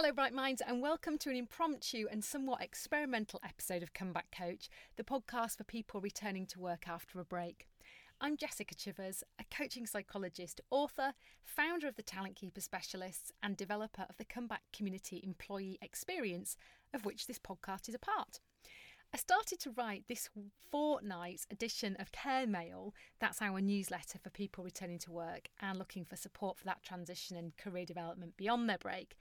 Hello, Bright Minds, and welcome to an impromptu and somewhat experimental episode of Comeback Coach, the podcast for people returning to work after a break. I'm Jessica Chivers, a coaching psychologist, author, founder of the Talent Keeper Specialists, and developer of the Comeback Community Employee Experience, of which this podcast is a part. I started to write this fortnight's edition of Caremail, that's our newsletter for people returning to work and looking for support for that transition and career development beyond their break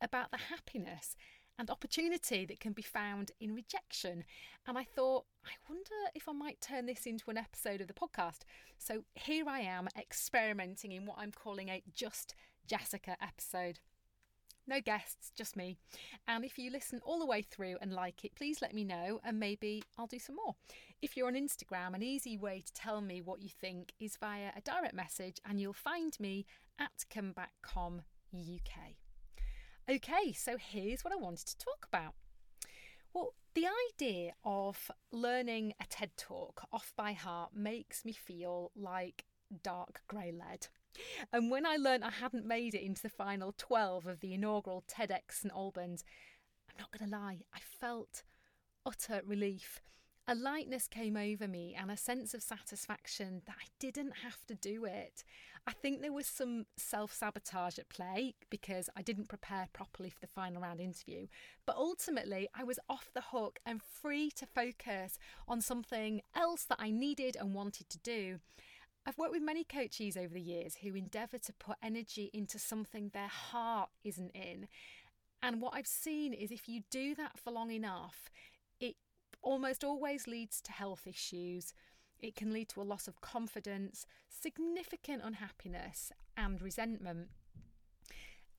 about the happiness and opportunity that can be found in rejection. And I thought, I wonder if I might turn this into an episode of the podcast. So here I am experimenting in what I'm calling a Just Jessica episode. No guests, just me. And if you listen all the way through and like it, please let me know and maybe I'll do some more. If you're on Instagram, an easy way to tell me what you think is via a direct message and you'll find me at comebackcom UK. Okay, so here's what I wanted to talk about. Well, the idea of learning a TED talk off by heart makes me feel like dark grey lead. And when I learned I hadn't made it into the final 12 of the inaugural TEDx St Albans, I'm not going to lie, I felt utter relief a lightness came over me and a sense of satisfaction that I didn't have to do it. I think there was some self sabotage at play because I didn't prepare properly for the final round interview. But ultimately, I was off the hook and free to focus on something else that I needed and wanted to do. I've worked with many coaches over the years who endeavour to put energy into something their heart isn't in. And what I've seen is if you do that for long enough, almost always leads to health issues. It can lead to a loss of confidence, significant unhappiness, and resentment.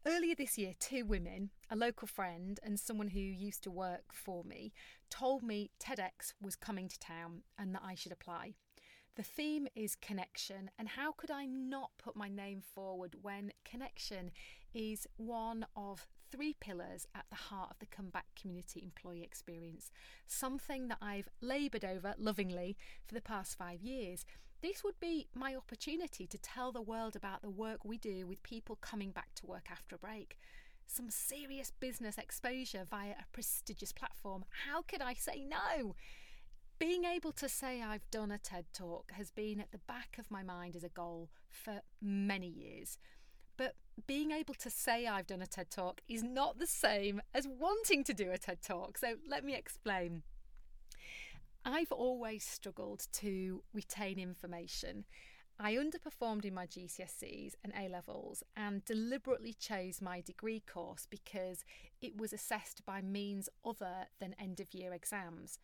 Earlier this year, two women, a local friend and someone who used to work for me, told me TEDx was coming to town and that I should apply. The theme is connection, and how could I not put my name forward when connection is one of three pillars at the heart of the comeback community employee experience? Something that I've laboured over lovingly for the past five years. This would be my opportunity to tell the world about the work we do with people coming back to work after a break some serious business exposure via a prestigious platform. How could I say no? being able to say I've done a TED talk has been at the back of my mind as a goal for many years. Being able to say I've done a TED talk is not the same as wanting to do a TED talk. So let me explain. I've always struggled to retain information. I underperformed in my GCSEs and A levels and deliberately chose my degree course because it was assessed by means other than end of year exams.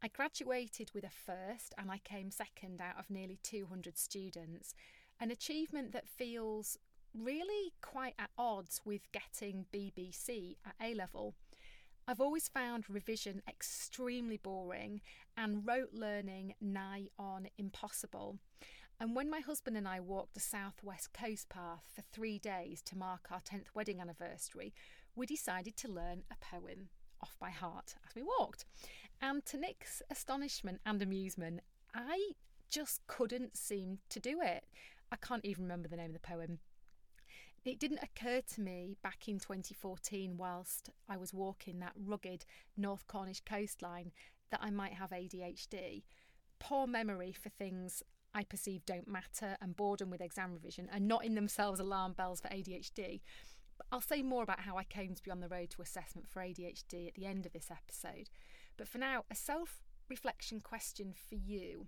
I graduated with a first and I came second out of nearly 200 students, an achievement that feels really quite at odds with getting BBC at A level. I've always found revision extremely boring and rote learning nigh on impossible. And when my husband and I walked the Southwest Coast Path for three days to mark our 10th wedding anniversary, we decided to learn a poem off by heart as we walked. And to Nick's astonishment and amusement, I just couldn't seem to do it. I can't even remember the name of the poem. It didn't occur to me back in 2014, whilst I was walking that rugged North Cornish coastline, that I might have ADHD. Poor memory for things I perceive don't matter and boredom with exam revision are not in themselves alarm bells for ADHD. I'll say more about how I came to be on the road to assessment for ADHD at the end of this episode. But for now, a self reflection question for you.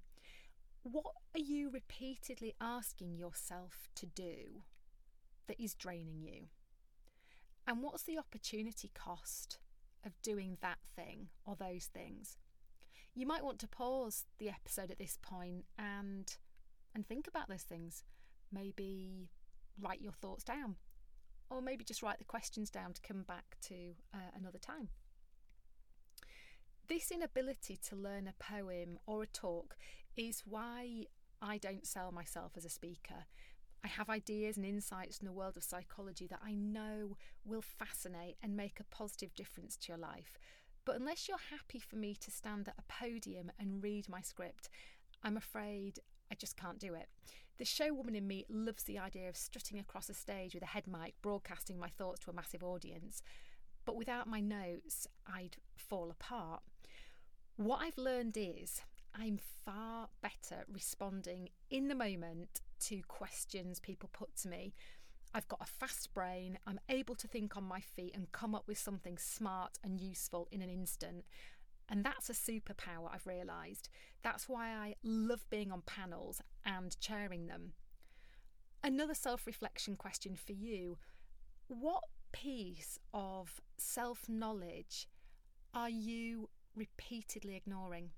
What are you repeatedly asking yourself to do that is draining you? And what's the opportunity cost of doing that thing or those things? You might want to pause the episode at this point and and think about those things. Maybe write your thoughts down or maybe just write the questions down to come back to uh, another time. This inability to learn a poem or a talk is why I don't sell myself as a speaker. I have ideas and insights in the world of psychology that I know will fascinate and make a positive difference to your life. But unless you're happy for me to stand at a podium and read my script, I'm afraid I just can't do it. The showwoman in me loves the idea of strutting across a stage with a head mic, broadcasting my thoughts to a massive audience. but without my notes, I'd fall apart. What I've learned is I'm far better responding in the moment to questions people put to me. I've got a fast brain, I'm able to think on my feet and come up with something smart and useful in an instant. And that's a superpower, I've realised. That's why I love being on panels and chairing them. Another self reflection question for you What piece of self knowledge are you repeatedly ignoring?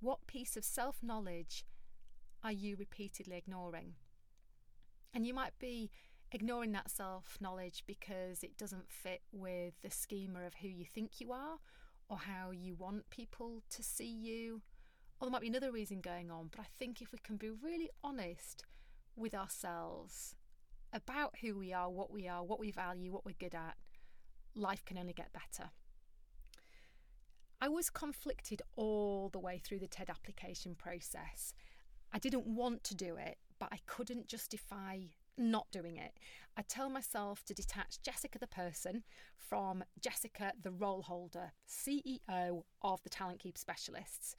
What piece of self knowledge are you repeatedly ignoring? And you might be ignoring that self knowledge because it doesn't fit with the schema of who you think you are or how you want people to see you. Or there might be another reason going on, but I think if we can be really honest with ourselves about who we are, what we are, what we value, what we're good at, life can only get better. I was conflicted all the way through the TED application process. I didn't want to do it, but I couldn't justify not doing it. I tell myself to detach Jessica the person from Jessica the role holder, CEO of the Talent Keeper Specialists.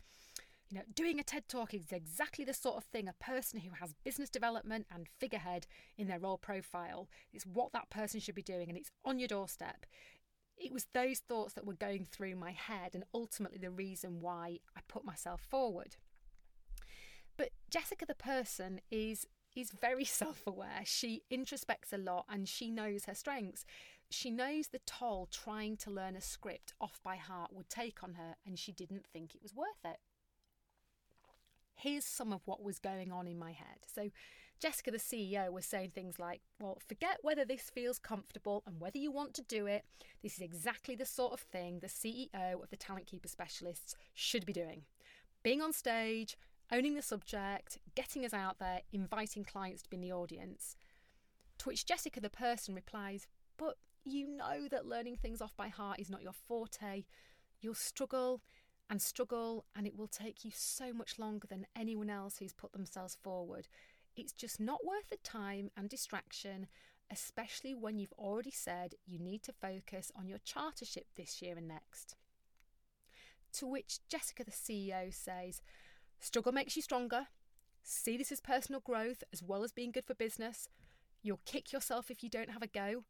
You know, doing a TED Talk is exactly the sort of thing a person who has business development and figurehead in their role profile is what that person should be doing, and it's on your doorstep. It was those thoughts that were going through my head, and ultimately the reason why I put myself forward. Jessica the person is is very self aware. She introspects a lot and she knows her strengths. She knows the toll trying to learn a script off by heart would take on her, and she didn't think it was worth it. Here's some of what was going on in my head. So, Jessica, the CEO, was saying things like, Well, forget whether this feels comfortable and whether you want to do it. This is exactly the sort of thing the CEO of the Talent Keeper Specialists should be doing. Being on stage, owning the subject, getting us out there, inviting clients to be in the audience. To which Jessica, the person, replies, But you know that learning things off by heart is not your forte. You'll struggle and struggle, and it will take you so much longer than anyone else who's put themselves forward. It's just not worth the time and distraction, especially when you've already said you need to focus on your chartership this year and next. To which Jessica, the CEO, says, Struggle makes you stronger. See this as personal growth as well as being good for business. You'll kick yourself if you don't have a go.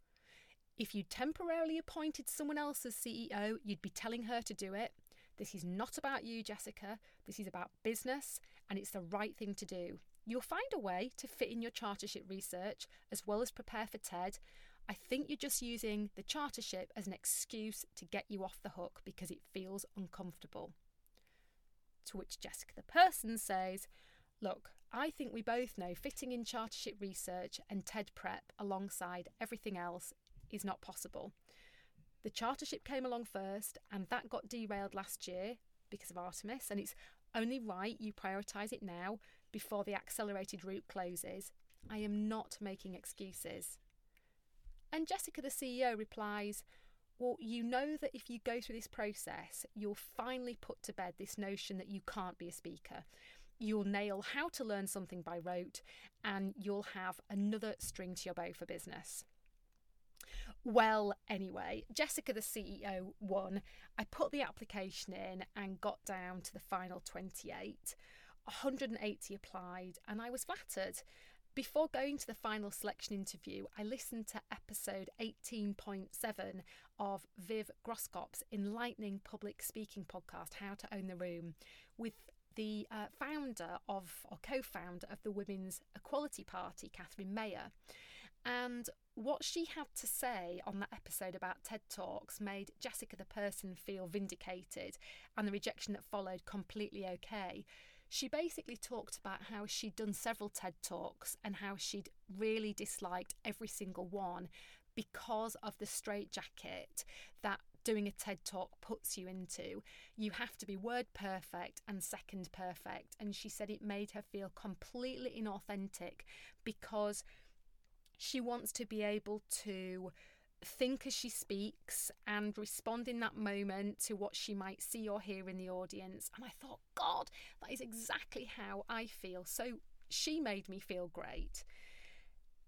If you temporarily appointed someone else as CEO, you'd be telling her to do it. This is not about you, Jessica. This is about business, and it's the right thing to do. You'll find a way to fit in your chartership research as well as prepare for TED. I think you're just using the chartership as an excuse to get you off the hook because it feels uncomfortable. To which Jessica the person says, Look, I think we both know fitting in chartership research and TED prep alongside everything else is not possible. The chartership came along first, and that got derailed last year because of Artemis, and it's only right you prioritise it now before the accelerated route closes. I am not making excuses. And Jessica, the CEO, replies, well, you know that if you go through this process, you'll finally put to bed this notion that you can't be a speaker. You'll nail how to learn something by rote, and you'll have another string to your bow for business. Well, anyway, Jessica, the CEO, won. I put the application in and got down to the final 28. 180 applied, and I was flattered. Before going to the final selection interview, I listened to episode 18.7 of Viv Groskop's enlightening public speaking podcast, How to Own the Room, with the uh, founder of, or co founder of the Women's Equality Party, Catherine Mayer. And what she had to say on that episode about TED Talks made Jessica the person feel vindicated and the rejection that followed completely okay she basically talked about how she'd done several TED Talks and how she'd really disliked every single one because of the straitjacket that doing a TED talk puts you into. You have to be word perfect and second perfect. And she said it made her feel completely inauthentic because she wants to be able to think as she speaks and respond in that moment to what she might see or hear in the audience. And I thought, God, that is exactly how I feel. So she made me feel great.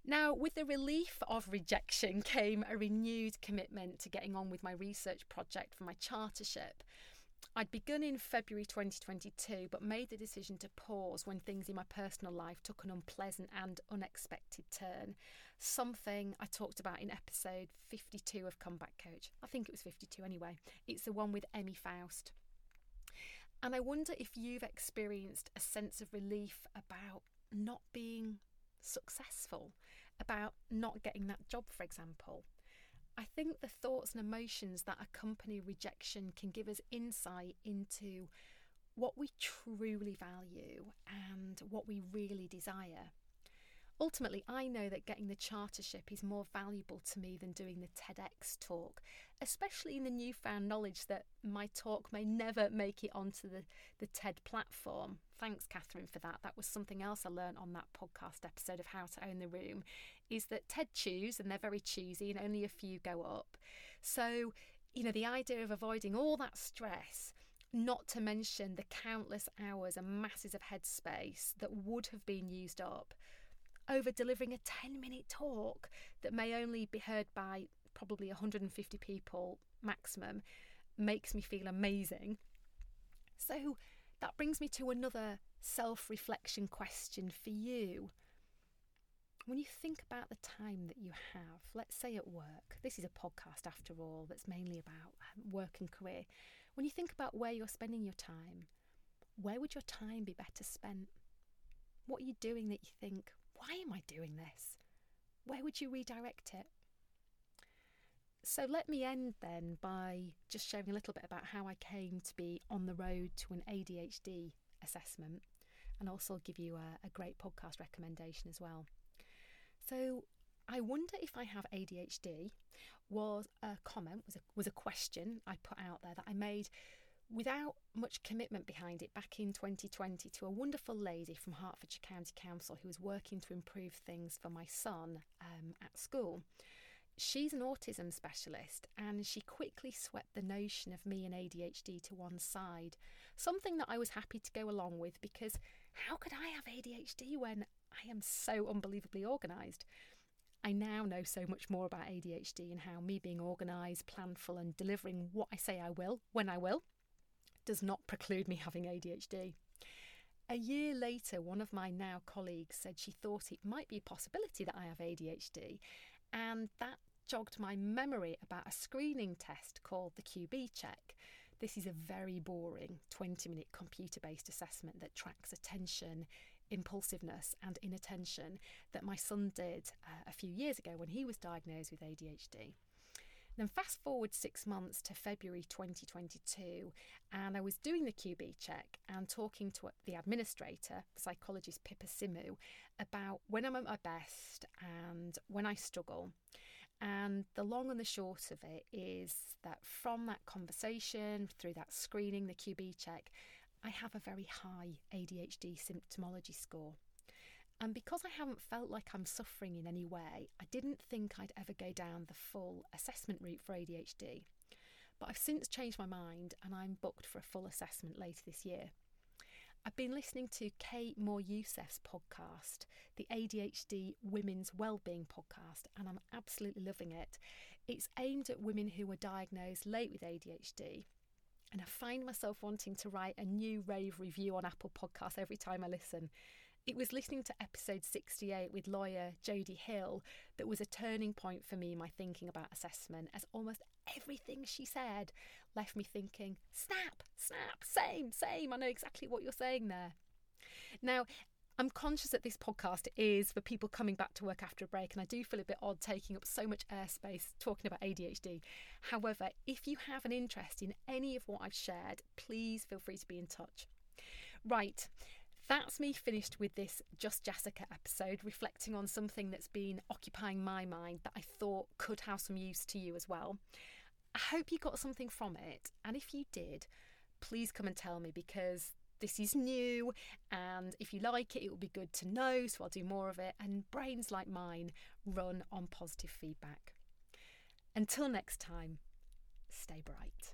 Now, with the relief of rejection came a renewed commitment to getting on with my research project for my chartership. I'd begun in February 2022, but made the decision to pause when things in my personal life took an unpleasant and unexpected turn. Something I talked about in episode 52 of Comeback Coach. I think it was 52 anyway. It's the one with Emmy Faust. And I wonder if you've experienced a sense of relief about not being successful, about not getting that job, for example. I think the thoughts and emotions that accompany rejection can give us insight into what we truly value and what we really desire. Ultimately, I know that getting the chartership is more valuable to me than doing the TEDx talk, especially in the newfound knowledge that my talk may never make it onto the, the TED platform. Thanks, Catherine, for that. That was something else I learned on that podcast episode of How to Own the Room, is that TED choose, and they're very choosy, and only a few go up. So, you know, the idea of avoiding all that stress not to mention the countless hours and masses of headspace that would have been used up over delivering a 10 minute talk that may only be heard by probably 150 people maximum makes me feel amazing. So that brings me to another self reflection question for you. When you think about the time that you have, let's say at work, this is a podcast after all that's mainly about work and career. When you think about where you're spending your time, where would your time be better spent? What are you doing that you think, why am I doing this? Where would you redirect it? So let me end then by just sharing a little bit about how I came to be on the road to an ADHD assessment and also give you a, a great podcast recommendation as well. So I wonder if I have ADHD was a comment, was a, was a question I put out there that I made without much commitment behind it back in 2020 to a wonderful lady from Hertfordshire County Council who was working to improve things for my son um, at school. She's an autism specialist and she quickly swept the notion of me and ADHD to one side, something that I was happy to go along with because how could I have ADHD when I am so unbelievably organised? I now know so much more about ADHD and how me being organised, planful, and delivering what I say I will when I will does not preclude me having ADHD. A year later, one of my now colleagues said she thought it might be a possibility that I have ADHD, and that jogged my memory about a screening test called the QbCheck. This is a very boring 20 minute computer based assessment that tracks attention, impulsiveness, and inattention that my son did uh, a few years ago when he was diagnosed with ADHD. Then fast forward six months to February 2022, and I was doing the QbCheck and talking to the administrator, psychologist Pippa Simu, about when I'm at my best and when I struggle. And the long and the short of it is that from that conversation, through that screening, the QbCheck, I have a very high ADHD symptomology score. And because I haven't felt like I'm suffering in any way, I didn't think I'd ever go down the full assessment route for ADHD. But I've since changed my mind and I'm booked for a full assessment later this year. I've been listening to Kate Moryoussef's podcast, the ADHD Women's Wellbeing podcast, and I'm absolutely loving it. It's aimed at women who were diagnosed late with ADHD. And I find myself wanting to write a new rave review on Apple Podcasts every time I listen it was listening to episode 68 with lawyer Jody Hill that was a turning point for me in my thinking about assessment, as almost everything she said left me thinking, snap, snap, same, same. I know exactly what you're saying there. Now, I'm conscious that this podcast is for people coming back to work after a break, and I do feel a bit odd taking up so much airspace talking about ADHD. However, if you have an interest in any of what I've shared, please feel free to be in touch. Right, that's me finished with this Just Jessica episode, reflecting on something that's been occupying my mind that I thought could have some use to you as well. I hope you got something from it, and if you did, please come and tell me because this is new and if you like it, it will be good to know, so I'll do more of it. And brains like mine run on positive feedback. Until next time, stay bright.